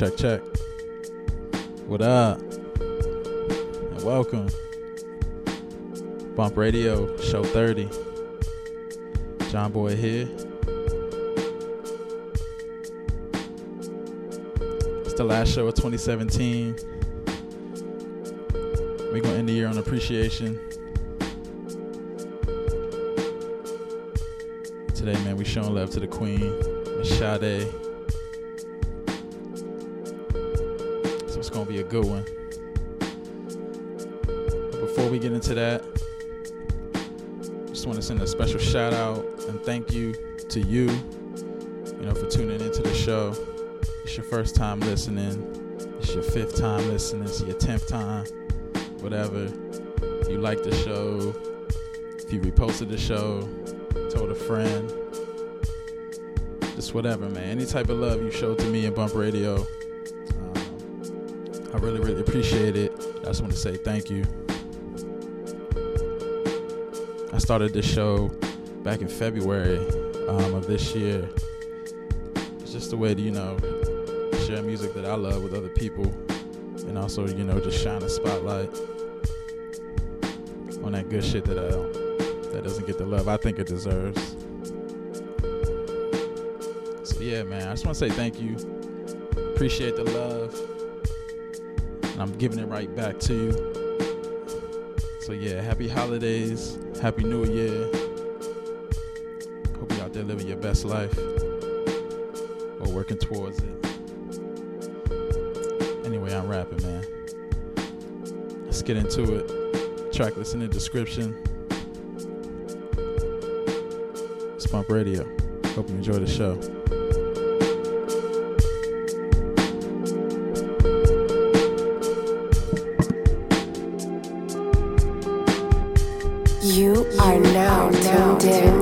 Check, check. What up? And welcome. Bump Radio, show 30. John Boy here. It's the last show of 2017. We're going to end the year on appreciation. Today, man, we showing love to the Queen, Miss Sade. Gonna be a good one. But before we get into that, just want to send a special shout out and thank you to you, you know, for tuning into the show. It's your first time listening. It's your fifth time listening. It's your tenth time, whatever. If you like the show, if you reposted the show, told a friend, just whatever, man. Any type of love you showed to me in Bump Radio, I really, really appreciate it. I just want to say thank you. I started this show back in February um, of this year. It's just a way to, you know, share music that I love with other people and also, you know, just shine a spotlight on that good shit that I that doesn't get the love I think it deserves. So yeah, man, I just want to say thank you. Appreciate the love. And I'm giving it right back to you. So yeah, happy holidays, happy new year. Hope you're out there living your best life or working towards it. Anyway, I'm rapping, man. Let's get into it. Track list in the description. It's Bump Radio. Hope you enjoy the show. Now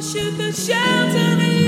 wish you could shelter me.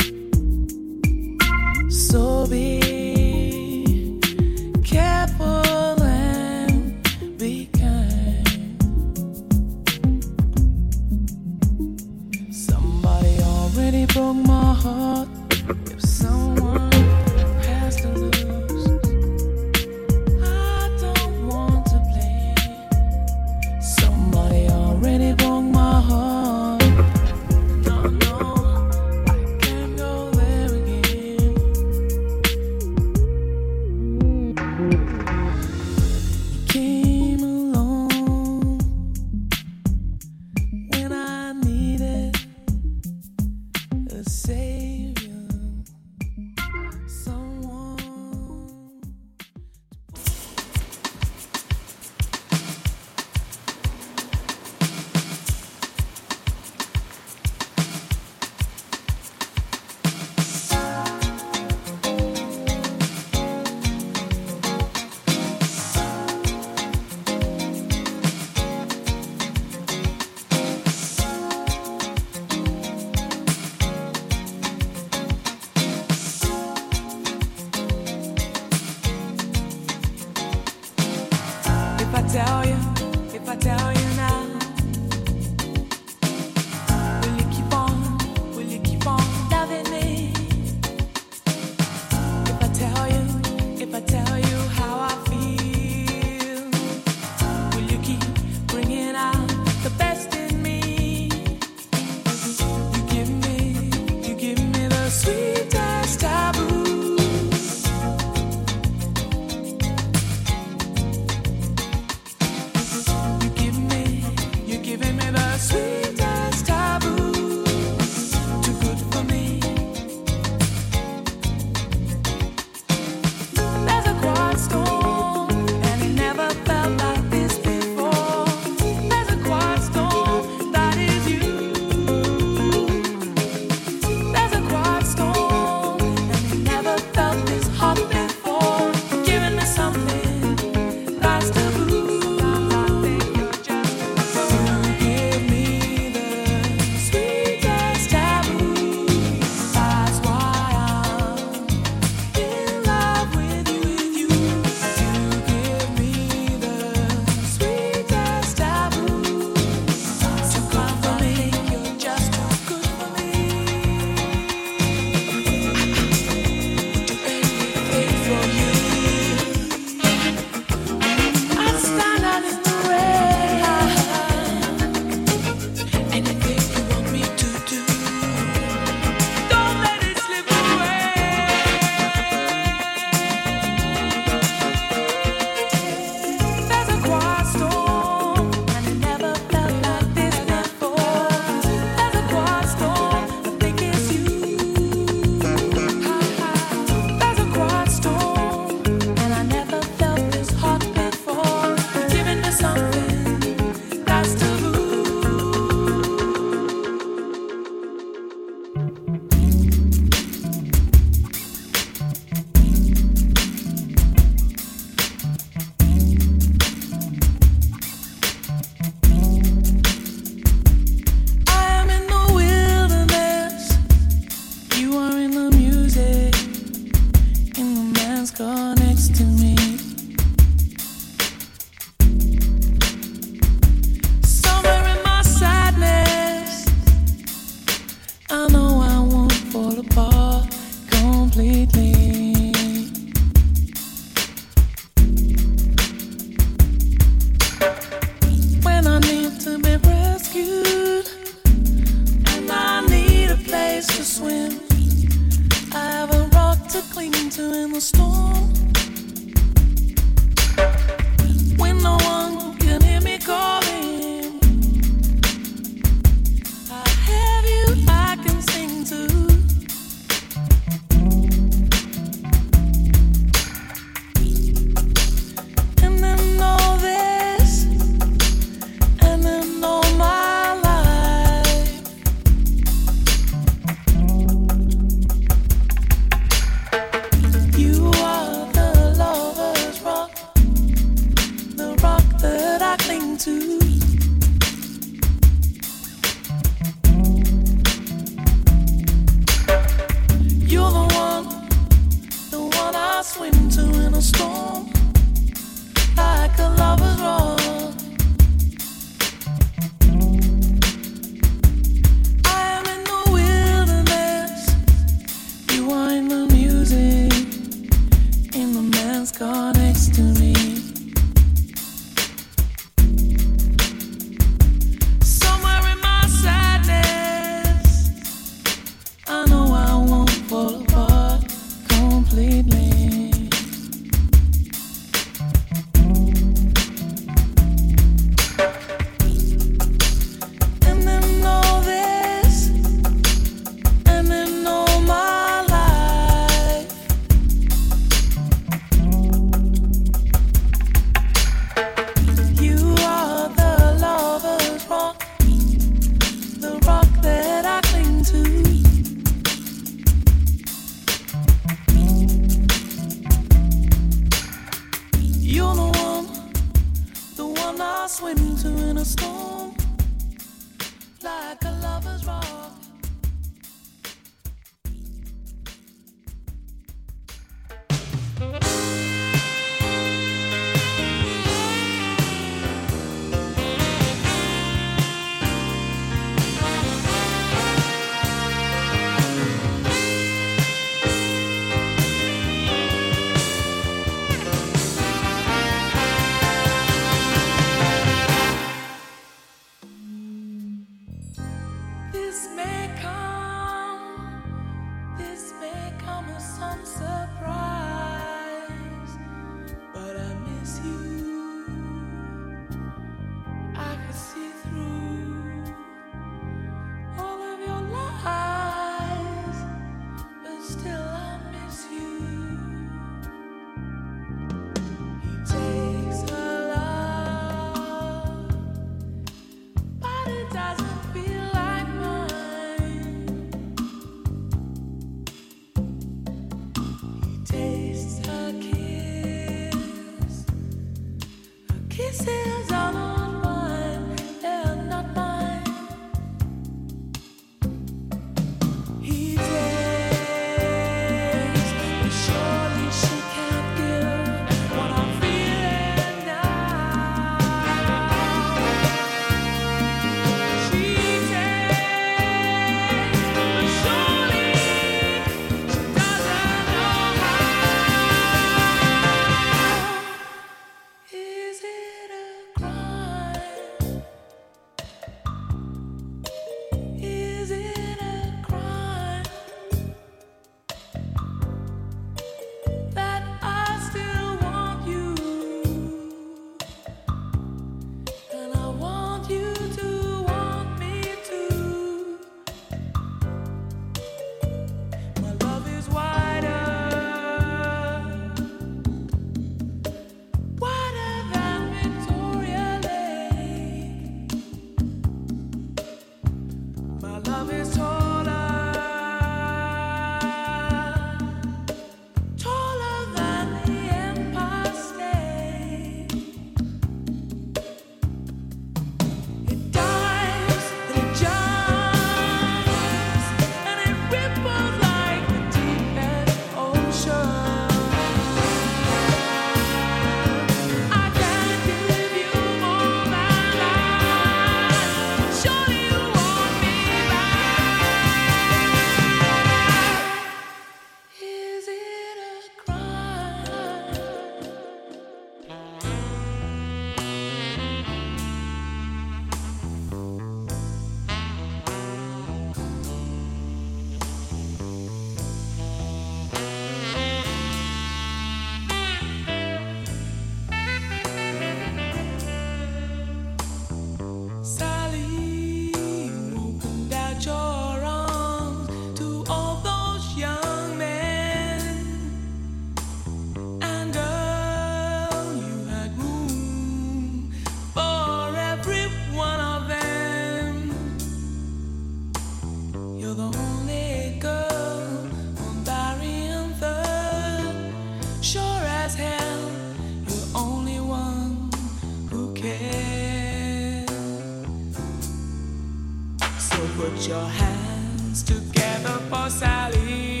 Put your hands together for Sally.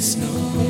Snow.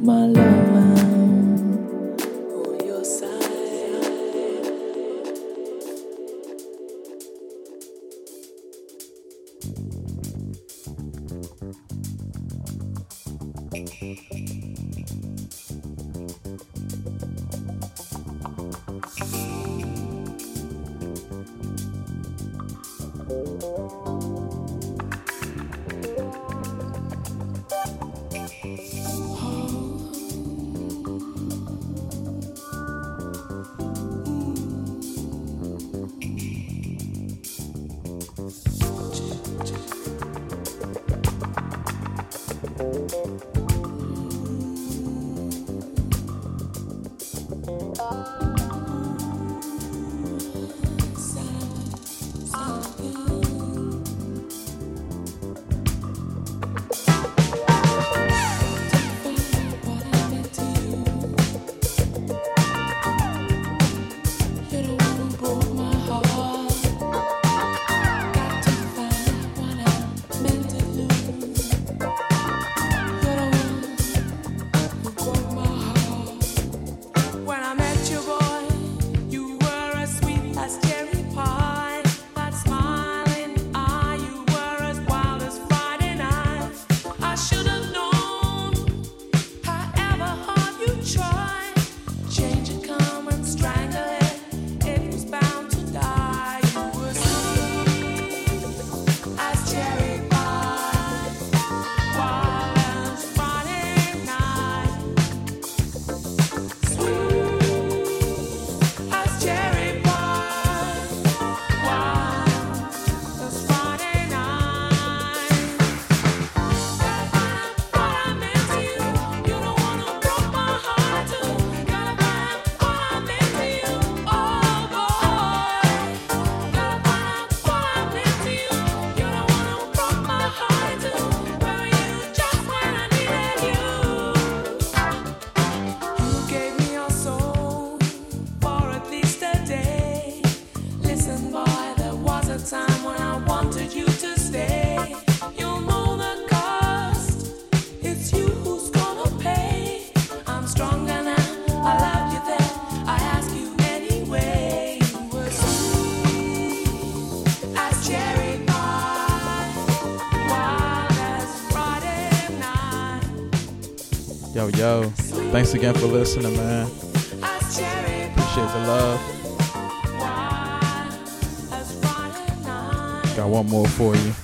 my love. again for listening, man. Appreciate the love. Got one more for you.